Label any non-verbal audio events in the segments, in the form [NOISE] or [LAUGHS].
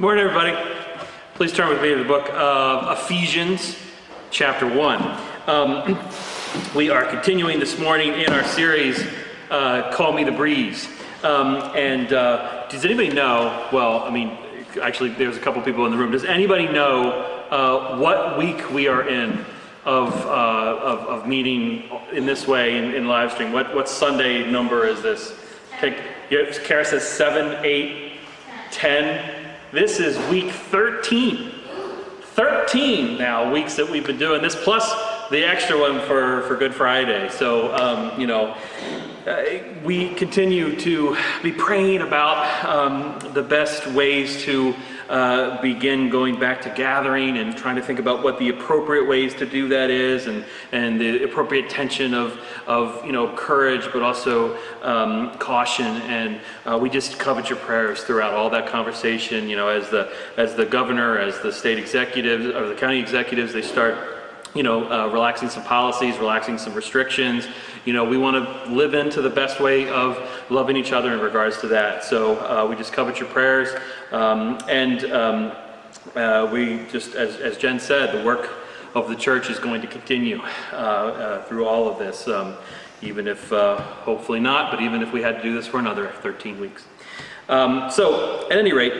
Morning, everybody. Please turn with me to the book of Ephesians, chapter 1. Um, we are continuing this morning in our series, uh, Call Me the Breeze. Um, and uh, does anybody know? Well, I mean, actually, there's a couple people in the room. Does anybody know uh, what week we are in of, uh, of, of meeting in this way in, in live stream? What, what Sunday number is this? Kara says 7, 8, 10. This is week 13. 13 now weeks that we've been doing this, plus the extra one for, for Good Friday. So, um, you know, uh, we continue to be praying about um, the best ways to uh, begin going back to gathering and trying to think about what the appropriate ways to do that is and, and the appropriate tension of, of you know, courage but also um, caution. And uh, we just covet your prayers throughout all that conversation, you know, as the, as the governor, as the state executives, or the county executives, they start you know, uh, relaxing some policies, relaxing some restrictions. You know, we want to live into the best way of loving each other in regards to that. So uh, we just covet your prayers. Um, and um, uh, we just, as, as Jen said, the work of the church is going to continue uh, uh, through all of this, um, even if, uh, hopefully not, but even if we had to do this for another 13 weeks. Um, so, at any rate,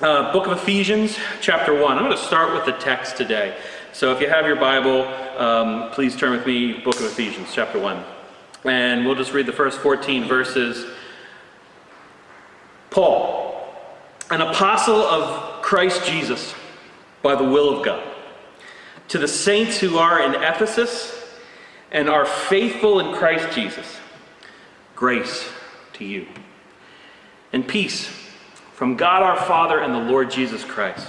book of Ephesians, chapter 1. I'm going to start with the text today. So if you have your Bible, um, please turn with me, book of Ephesians, chapter 1. And we'll just read the first 14 verses. Paul, an apostle of Christ Jesus by the will of God, to the saints who are in Ephesus and are faithful in Christ Jesus, grace to you. And peace from God our Father and the Lord Jesus Christ.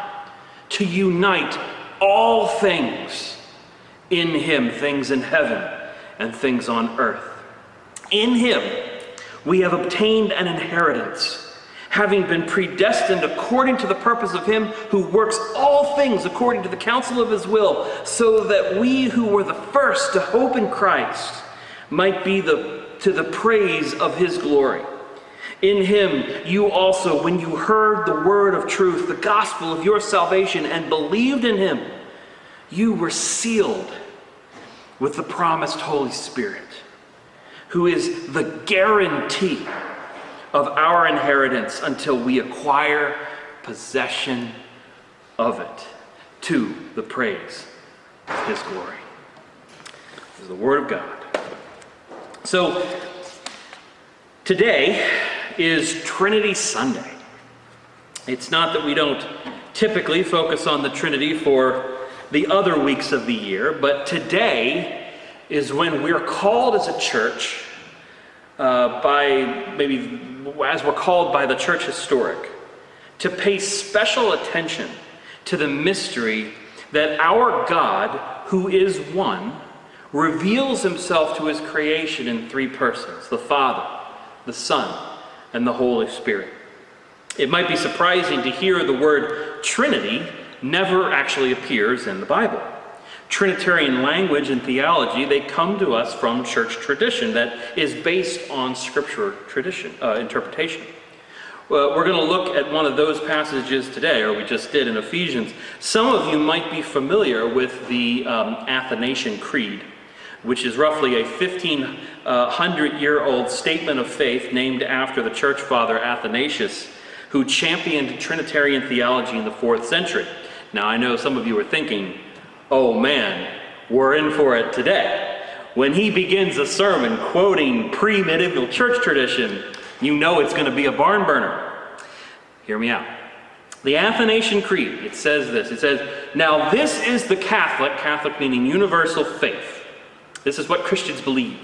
to unite all things in Him, things in heaven and things on earth. In Him, we have obtained an inheritance, having been predestined according to the purpose of Him who works all things according to the counsel of His will, so that we who were the first to hope in Christ might be the, to the praise of His glory. In him, you also, when you heard the word of truth, the gospel of your salvation, and believed in him, you were sealed with the promised Holy Spirit, who is the guarantee of our inheritance until we acquire possession of it to the praise of his glory. This is the word of God. So, today, is Trinity Sunday. It's not that we don't typically focus on the Trinity for the other weeks of the year, but today is when we're called as a church uh, by maybe as we're called by the church historic to pay special attention to the mystery that our God, who is one, reveals himself to his creation in three persons the Father, the Son, and the Holy Spirit. It might be surprising to hear the word Trinity never actually appears in the Bible. Trinitarian language and theology, they come to us from church tradition that is based on scripture tradition, uh, interpretation. Well, we're going to look at one of those passages today, or we just did in Ephesians. Some of you might be familiar with the um, Athanasian Creed which is roughly a 1500 year old statement of faith named after the church father Athanasius, who championed Trinitarian theology in the fourth century. Now, I know some of you are thinking, oh man, we're in for it today. When he begins a sermon quoting pre medieval church tradition, you know it's going to be a barn burner. Hear me out. The Athanasian Creed, it says this it says, Now this is the Catholic, Catholic meaning universal faith. This is what Christians believe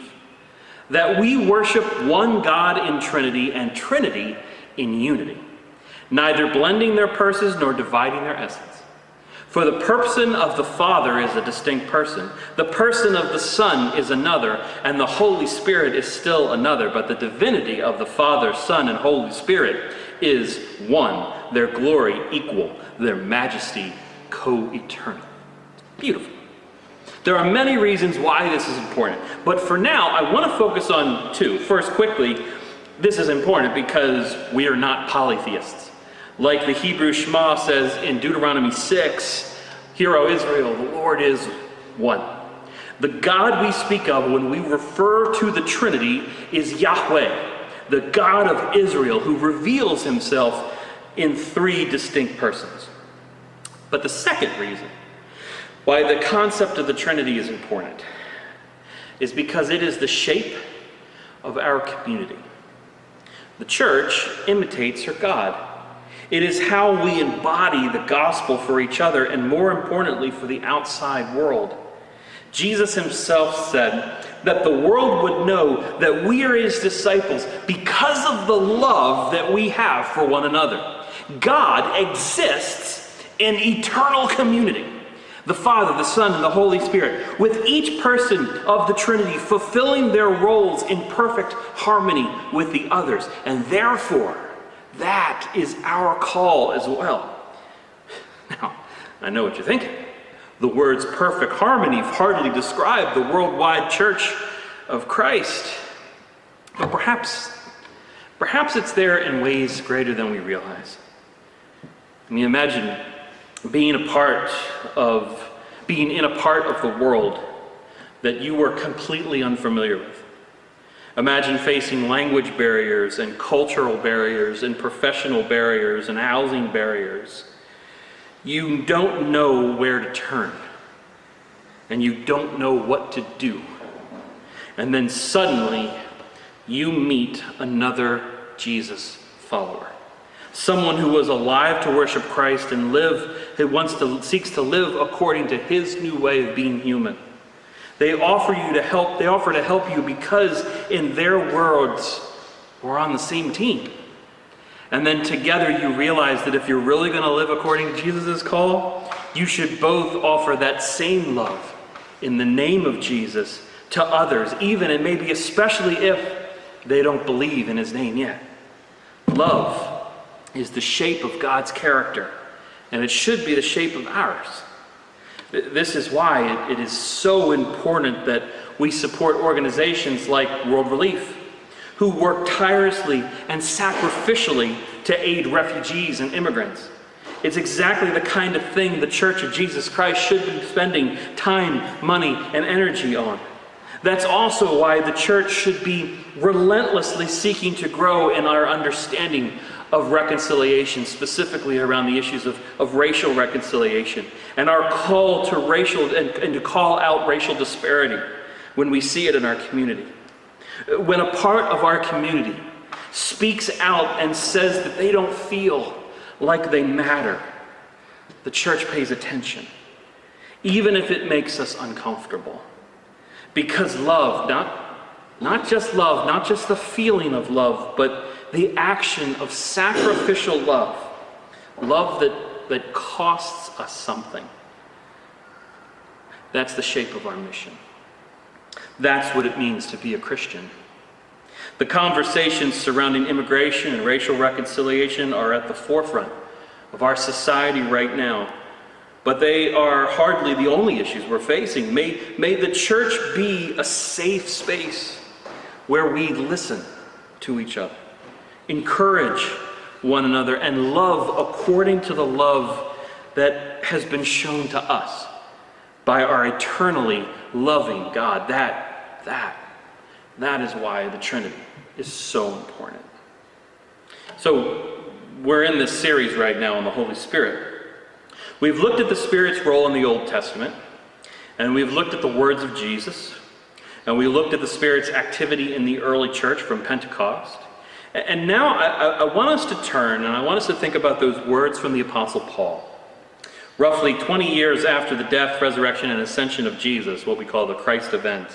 that we worship one God in Trinity and Trinity in unity, neither blending their persons nor dividing their essence. For the person of the Father is a distinct person, the person of the Son is another, and the Holy Spirit is still another, but the divinity of the Father, Son, and Holy Spirit is one, their glory equal, their majesty co eternal. Beautiful. There are many reasons why this is important, but for now, I want to focus on two. First, quickly, this is important because we are not polytheists. Like the Hebrew Shema says in Deuteronomy 6, Hear, O Israel, the Lord is one. The God we speak of when we refer to the Trinity is Yahweh, the God of Israel, who reveals himself in three distinct persons. But the second reason why the concept of the Trinity is important is because it is the shape of our community. The church imitates her God. It is how we embody the gospel for each other and, more importantly, for the outside world. Jesus himself said that the world would know that we are his disciples because of the love that we have for one another. God exists in eternal community. The Father, the Son, and the Holy Spirit, with each person of the Trinity fulfilling their roles in perfect harmony with the others. And therefore, that is our call as well. [LAUGHS] Now, I know what you're thinking. The words perfect harmony hardly describe the worldwide church of Christ. But perhaps, perhaps it's there in ways greater than we realize. I mean, imagine being a part of, being in a part of the world that you were completely unfamiliar with. Imagine facing language barriers and cultural barriers and professional barriers and housing barriers. You don't know where to turn, and you don't know what to do. And then suddenly, you meet another Jesus follower. Someone who was alive to worship Christ and live, who wants to, seeks to live according to his new way of being human. They offer you to help, they offer to help you because, in their words, we're on the same team. And then together you realize that if you're really going to live according to Jesus' call, you should both offer that same love in the name of Jesus to others, even and maybe especially if they don't believe in his name yet. Love is the shape of God's character, and it should be the shape of ours. This is why it is so important that we support organizations like World Relief, who work tirelessly and sacrificially to aid refugees and immigrants. It's exactly the kind of thing the Church of Jesus Christ should be spending time, money, and energy on. That's also why the church should be relentlessly seeking to grow in our understanding of reconciliation, specifically around the issues of, of racial reconciliation, and our call to racial and, and to call out racial disparity when we see it in our community. When a part of our community speaks out and says that they don't feel like they matter, the church pays attention, even if it makes us uncomfortable. Because love, not, not just love, not just the feeling of love, but the action of sacrificial love, love that, that costs us something. That's the shape of our mission. That's what it means to be a Christian. The conversations surrounding immigration and racial reconciliation are at the forefront of our society right now. But they are hardly the only issues we're facing. May, may the church be a safe space where we listen to each other encourage one another, and love according to the love that has been shown to us by our eternally loving God. That, that, that is why the Trinity is so important. So, we're in this series right now on the Holy Spirit. We've looked at the Spirit's role in the Old Testament, and we've looked at the words of Jesus, and we looked at the Spirit's activity in the early church from Pentecost. And now I, I, want us to turn and I want us to think about those words from the Apostle Paul. Roughly 20 years after the death, resurrection, and ascension of Jesus, what we call the Christ event,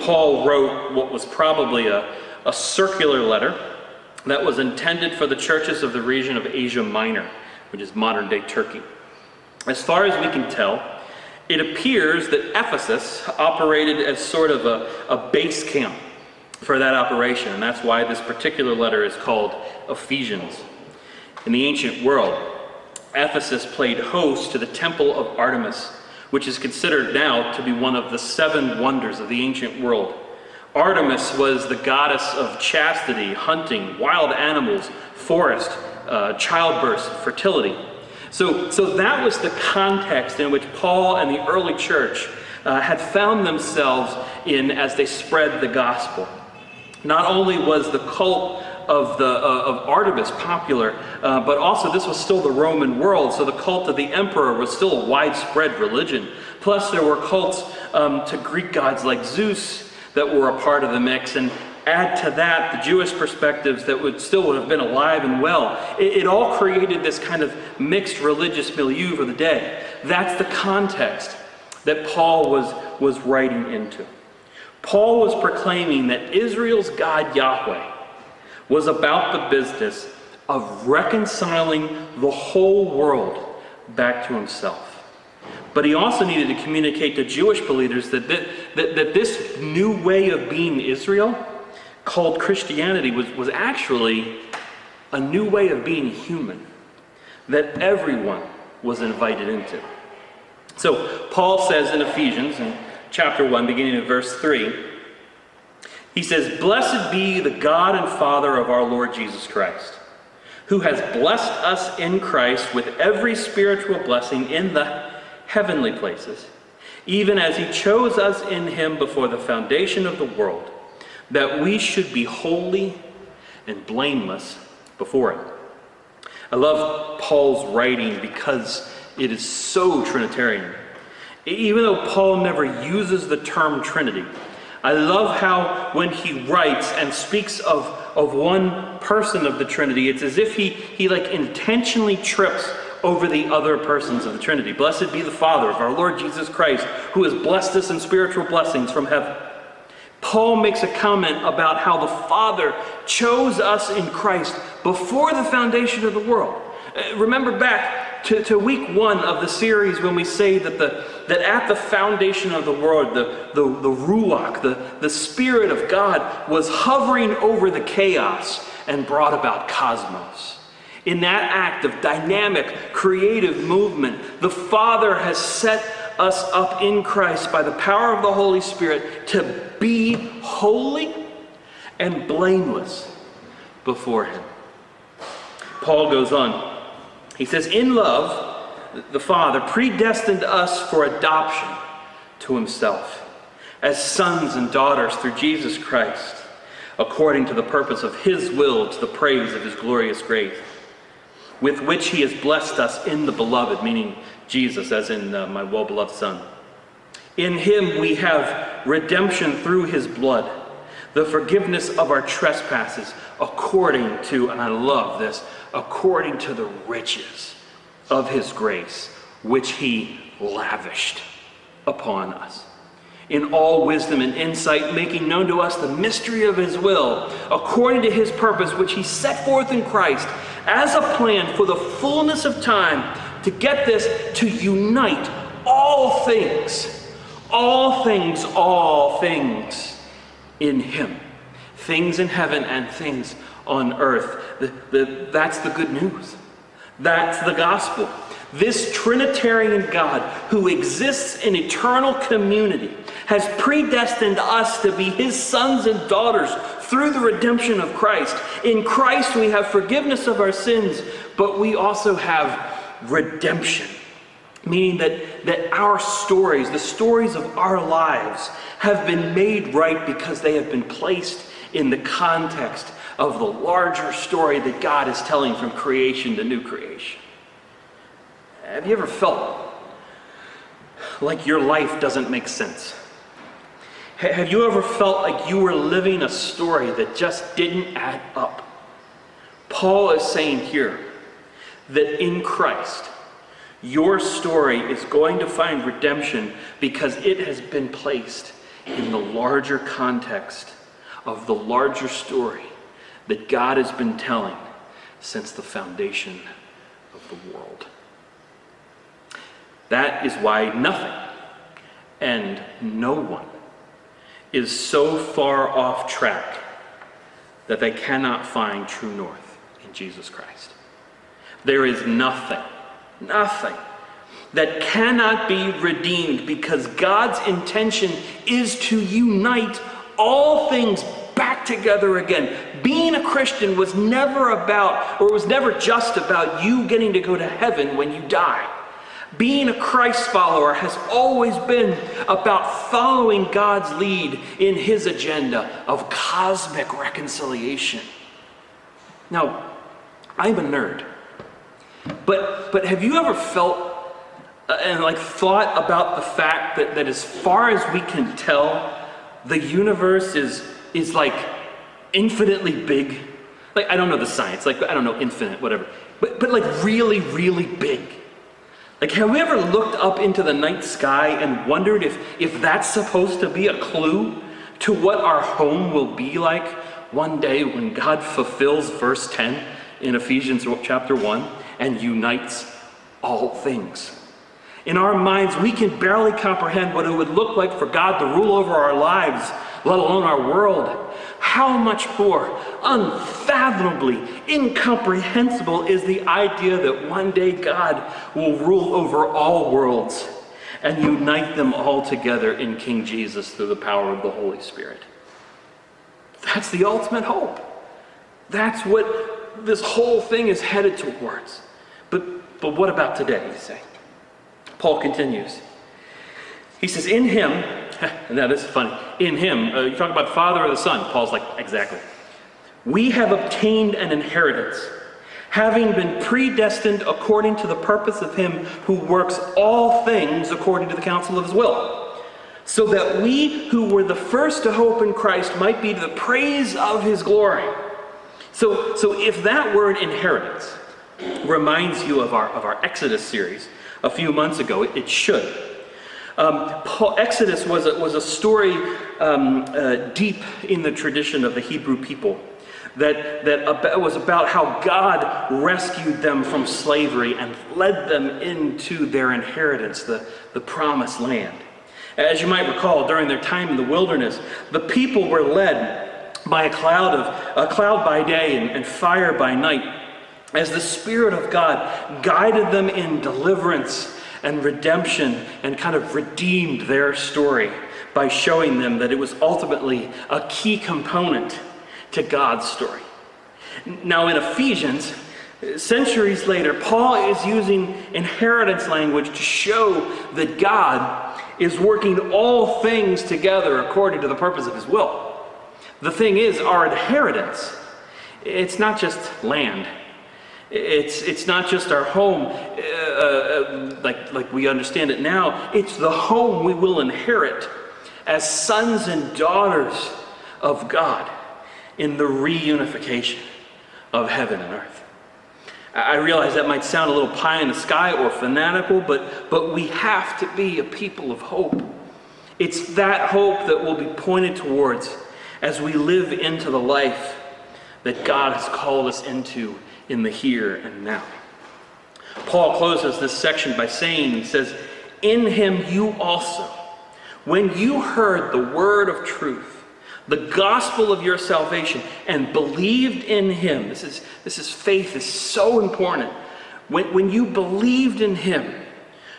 Paul wrote what was probably a, a circular letter that was intended for the churches of the region of Asia Minor, which is modern day Turkey. As far as we can tell, it appears that Ephesus operated as sort of a, a base camp for that operation, and that's why this particular letter is called Ephesians. In the ancient world, Ephesus played host to the temple of Artemis, which is considered now to be one of the seven wonders of the ancient world. Artemis was the goddess of chastity, hunting, wild animals, forest, uh, childbirth, fertility. So, so that was the context in which Paul and the early church uh, had found themselves in as they spread the gospel. Not only was the cult of, the, uh, of Artemis popular, uh, but also this was still the Roman world, so the cult of the emperor was still a widespread religion. Plus, there were cults um, to Greek gods like Zeus that were a part of the mix, and add to that the Jewish perspectives that would still would have been alive and well. It, it all created this kind of mixed religious milieu for the day. That's the context that Paul was, was writing into. Paul was proclaiming that Israel's God Yahweh was about the business of reconciling the whole world back to himself. But he also needed to communicate to Jewish believers that, that, that, that this new way of being Israel, called Christianity, was, was actually a new way of being human that everyone was invited into. So, Paul says in Ephesians, in chapter 1, beginning in verse 3, he says, Blessed be the God and Father of our Lord Jesus Christ, who has blessed us in Christ with every spiritual blessing in the heavenly places, even as he chose us in him before the foundation of the world, that we should be holy and blameless before him. I love Paul's writing because it is so Trinitarian. Even though Paul never uses the term Trinity, I love how when he writes and speaks of, of one person of the Trinity, it's as if he, he like intentionally trips over the other persons of the Trinity. Blessed be the Father of our Lord Jesus Christ, who has blessed us in spiritual blessings from heaven. Paul makes a comment about how the Father chose us in Christ before the foundation of the world. Uh, remember back to, to week one of the series when we say that, the, that at the foundation of the world, the, the, the Ruach, the, the Spirit of God, was hovering over the chaos and brought about cosmos. In that act of dynamic, creative movement, the Father has set us up in Christ by the power of the Holy Spirit to be holy and blameless before Him. Paul goes on. He says, In love, the Father predestined us for adoption to Himself as sons and daughters through Jesus Christ, according to the purpose of His will, to the praise of His glorious grace, with which He has blessed us in the beloved, meaning Jesus, as in uh, my well beloved Son. In Him we have redemption through His blood, the forgiveness of our trespasses, according to, and I love this, according to the riches of his grace, which he lavished upon us. In all wisdom and insight, making known to us the mystery of his will, according to his purpose, which he set forth in Christ as a plan for the fullness of time to get this, to unite all things, all things, all things in him. Things in heaven and things on earth. The, the, that's the good news. That's the gospel. This Trinitarian God who exists in eternal community has predestined us to be his sons and daughters through the redemption of Christ. In Christ, we have forgiveness of our sins, but we also have redemption. Meaning that, that our stories, the stories of our lives, have been made right because they have been placed in the context of the larger story that God is telling from creation to new creation. Have you ever felt like your life doesn't make sense? Have you ever felt like you were living a story that just didn't add up? Paul is saying here that in Christ, your story is going to find redemption because it has been placed in the larger context of the larger story that God has been telling since the foundation of the world. That is why nothing and no one is so far off track that they cannot find true north in Jesus Christ. There is nothing, nothing that cannot be redeemed because God's intention is to unite all things back together again. Being a Christian was never about, or was never just about you getting to go to heaven when you die. Being a Christ follower has always been about following God's lead in his agenda of cosmic reconciliation. Now, I'm a nerd. But but have you ever felt uh, and like thought about the fact that, that as far as we can tell, the universe is is like infinitely big. Like I don't know the science, like I don't know infinite, whatever. But but like really, really big. Like have we ever looked up into the night sky and wondered if if that's supposed to be a clue to what our home will be like one day when God fulfills verse 10 in Ephesians chapter 1 and unites all things? In our minds, we can barely comprehend what it would look like for God to rule over our lives, let alone our world. How much more unfathomably incomprehensible is the idea that one day God will rule over all worlds and unite them all together in King Jesus through the power of the Holy Spirit. That's the ultimate hope. That's what this whole thing is headed towards. But, what about today, you say? Paul continues. He says, In him, [LAUGHS] now this is funny, in him, uh, you talk about Father or the Son. Paul's like, exactly. We have obtained an inheritance, having been predestined according to the purpose of him who works all things according to the counsel of his will, so that we who were the first to hope in Christ might be to the praise of his glory. So, so if that word inheritance reminds you of our, of our Exodus series, a few months ago. It, it should. Um, Paul, Exodus was a, was a story um, uh, deep in the tradition of the Hebrew people that, that was about how God rescued them from slavery and led them into their inheritance, the, the promised land. As you might recall, during their time in the wilderness, the people were led by a cloud of a cloud by day and, and fire by night as the Spirit of God guided them in deliverance and redemption and kind of redeemed their story by showing them that it was ultimately a key component to God's story. Now, in Ephesians, centuries later, Paul is using inheritance language to show that God is working all things together according to the purpose of his will. The thing is, our inheritance, it's not just land it's, it's not just our home uh, uh, like, like we understand it now, it's the home we will inherit as sons and daughters of God in the reunification of heaven and earth. I realize that might sound a little pie in the sky or fanatical, but, but we have to be a people of hope. It's that hope that will be pointed towards as we live into the life that God has called us into in the here and now. Paul closes this section by saying, he says, In him you also, when you heard the word of truth, the gospel of your salvation, and believed in him, this is, this is faith is so important. When, when you believed in him,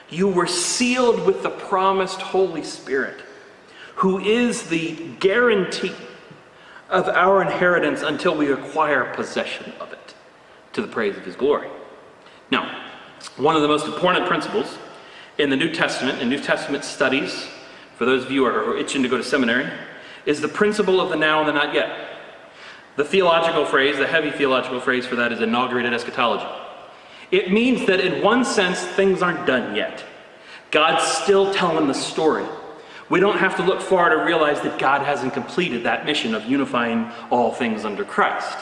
you were sealed with the promised Holy Spirit, who is the guarantee of our inheritance until we acquire possession of it to the praise of his glory. Now, one of the most important principles in the New Testament, in New Testament studies, for those of you who are itching to go to seminary, is the principle of the now and the not yet. The theological phrase, the heavy theological phrase for that is inaugurated eschatology. It means that in one sense, things aren't done yet. God's still telling the story. We don't have to look far to realize that God hasn't completed that mission of unifying all things under Christ.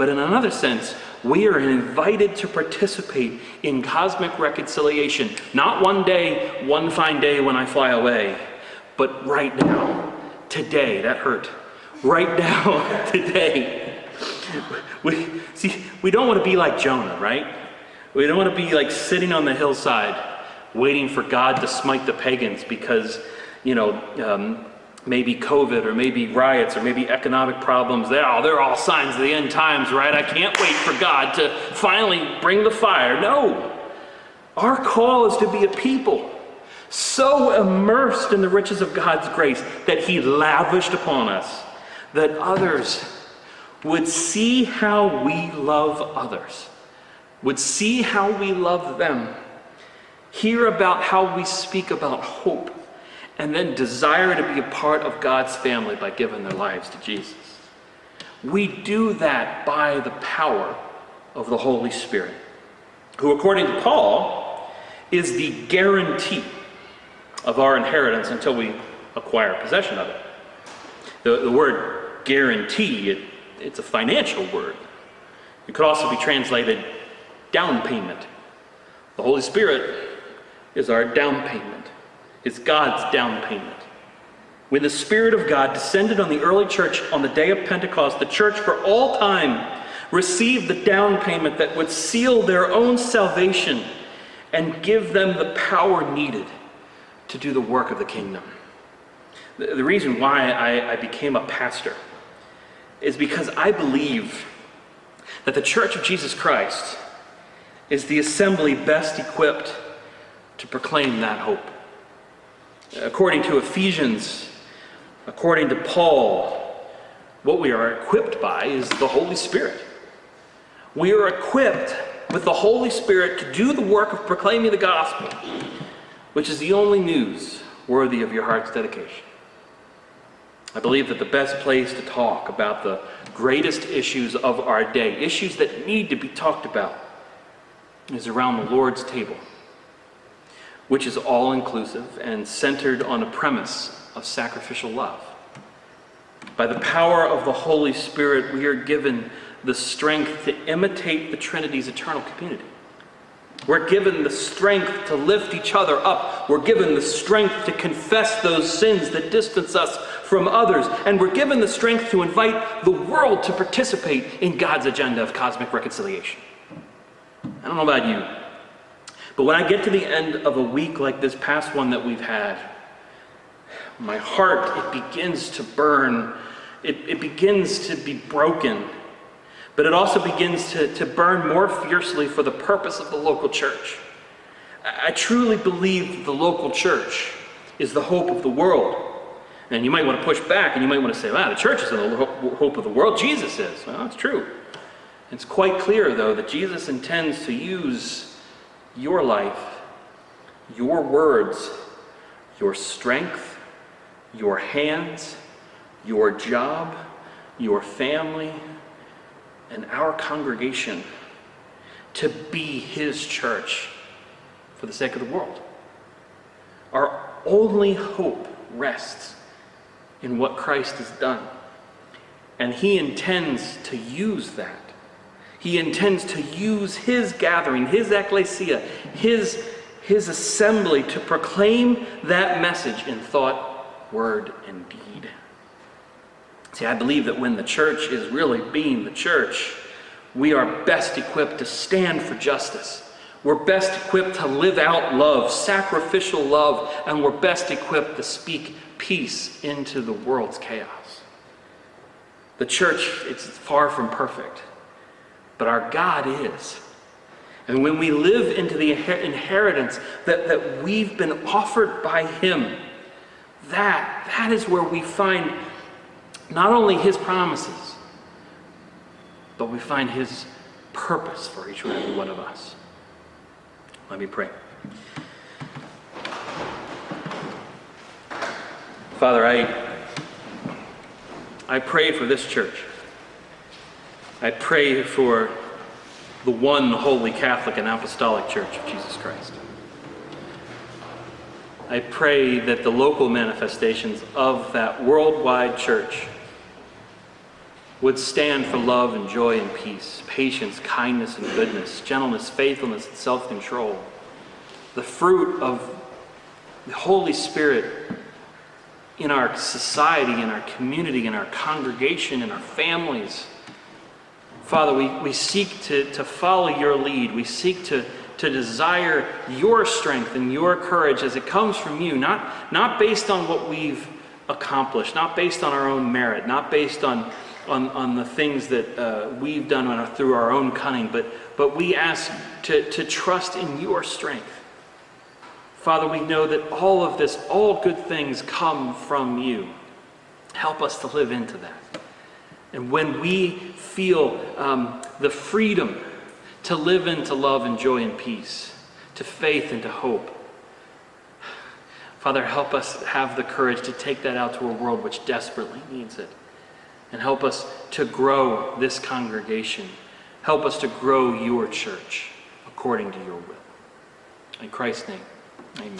But in another sense, we are invited to participate in cosmic reconciliation, not one day, one fine day when I fly away, but right now, today. That hurt. Right now, [LAUGHS] today. We, see, we don't want to be like Jonah, right? We don't want to be like sitting on the hillside waiting for God to smite the pagans because, you know, um, maybe COVID or maybe riots or maybe economic problems. They're all, they're all signs of the end times, right? I can't wait for God to finally bring the fire. No. Our call is to be a people so immersed in the riches of God's grace that He lavished upon us that others would see how we love others, would see how we love them hear about how we speak about hope, and then desire to be a part of God's family by giving their lives to Jesus. We do that by the power of the Holy Spirit, who, according to Paul, is the guarantee of our inheritance until we acquire possession of it. The, the word guarantee, it, it's a financial word. It could also be translated down payment. The Holy Spirit is our down payment. It's God's down payment. When the Spirit of God descended on the early church on the day of Pentecost, the church for all time received the down payment that would seal their own salvation and give them the power needed to do the work of the kingdom. The, reason why I became a pastor is because I believe that the Church of Jesus Christ is the assembly best equipped to proclaim that hope. According to Ephesians, according to Paul, what we are equipped by is the Holy Spirit. We are equipped with the Holy Spirit to do the work of proclaiming the gospel, which is the only news worthy of your heart's dedication. I believe that the best place to talk about the greatest issues of our day, issues that need to be talked about, is around the Lord's table which is all inclusive and centered on a premise of sacrificial love. By the power of the Holy Spirit, we are given the strength to imitate the Trinity's eternal community. We're given the strength to lift each other up. We're given the strength to confess those sins that distance us from others. And we're given the strength to invite the world to participate in God's agenda of cosmic reconciliation. I don't know about you, but when I get to the end of a week like this past one that we've had, my heart, it begins to burn. It, it begins to be broken. But it also begins to, to burn more fiercely for the purpose of the local church. I truly believe the local church is the hope of the world. And you might want to push back and you might want to say, wow, the church is the hope of the world. Jesus is. Well, that's true. It's quite clear, though, that Jesus intends to use your life, your words, your strength, your hands, your job, your family, and our congregation to be His church for the sake of the world. Our only hope rests in what Christ has done. And He intends to use that he intends to use his gathering, his ecclesia, his, his assembly to proclaim that message in thought, word, and deed. See, I believe that when the church is really being the church, we are best equipped to stand for justice. We're best equipped to live out love, sacrificial love, and we're best equipped to speak peace into the world's chaos. The church, it's far from perfect but our God is. And when we live into the inheritance that, that we've been offered by Him, that, that is where we find not only His promises, but we find His purpose for each and every one of us. Let me pray. Father, I, I pray for this church. I pray for the one holy Catholic and Apostolic Church of Jesus Christ. I pray that the local manifestations of that worldwide church would stand for love and joy and peace, patience, kindness and goodness, gentleness, faithfulness, and self control. The fruit of the Holy Spirit in our society, in our community, in our congregation, in our families. Father, we, we seek to, to follow your lead. We seek to, to desire your strength and your courage as it comes from you, not, not based on what we've accomplished, not based on our own merit, not based on, on, on the things that uh, we've done on our, through our own cunning, but, but we ask to, to trust in your strength. Father, we know that all of this, all good things come from you. Help us to live into that. And when we feel um, the freedom to live into love and joy and peace, to faith and to hope, Father, help us have the courage to take that out to a world which desperately needs it. And help us to grow this congregation. Help us to grow your church according to your will. In Christ's name, amen.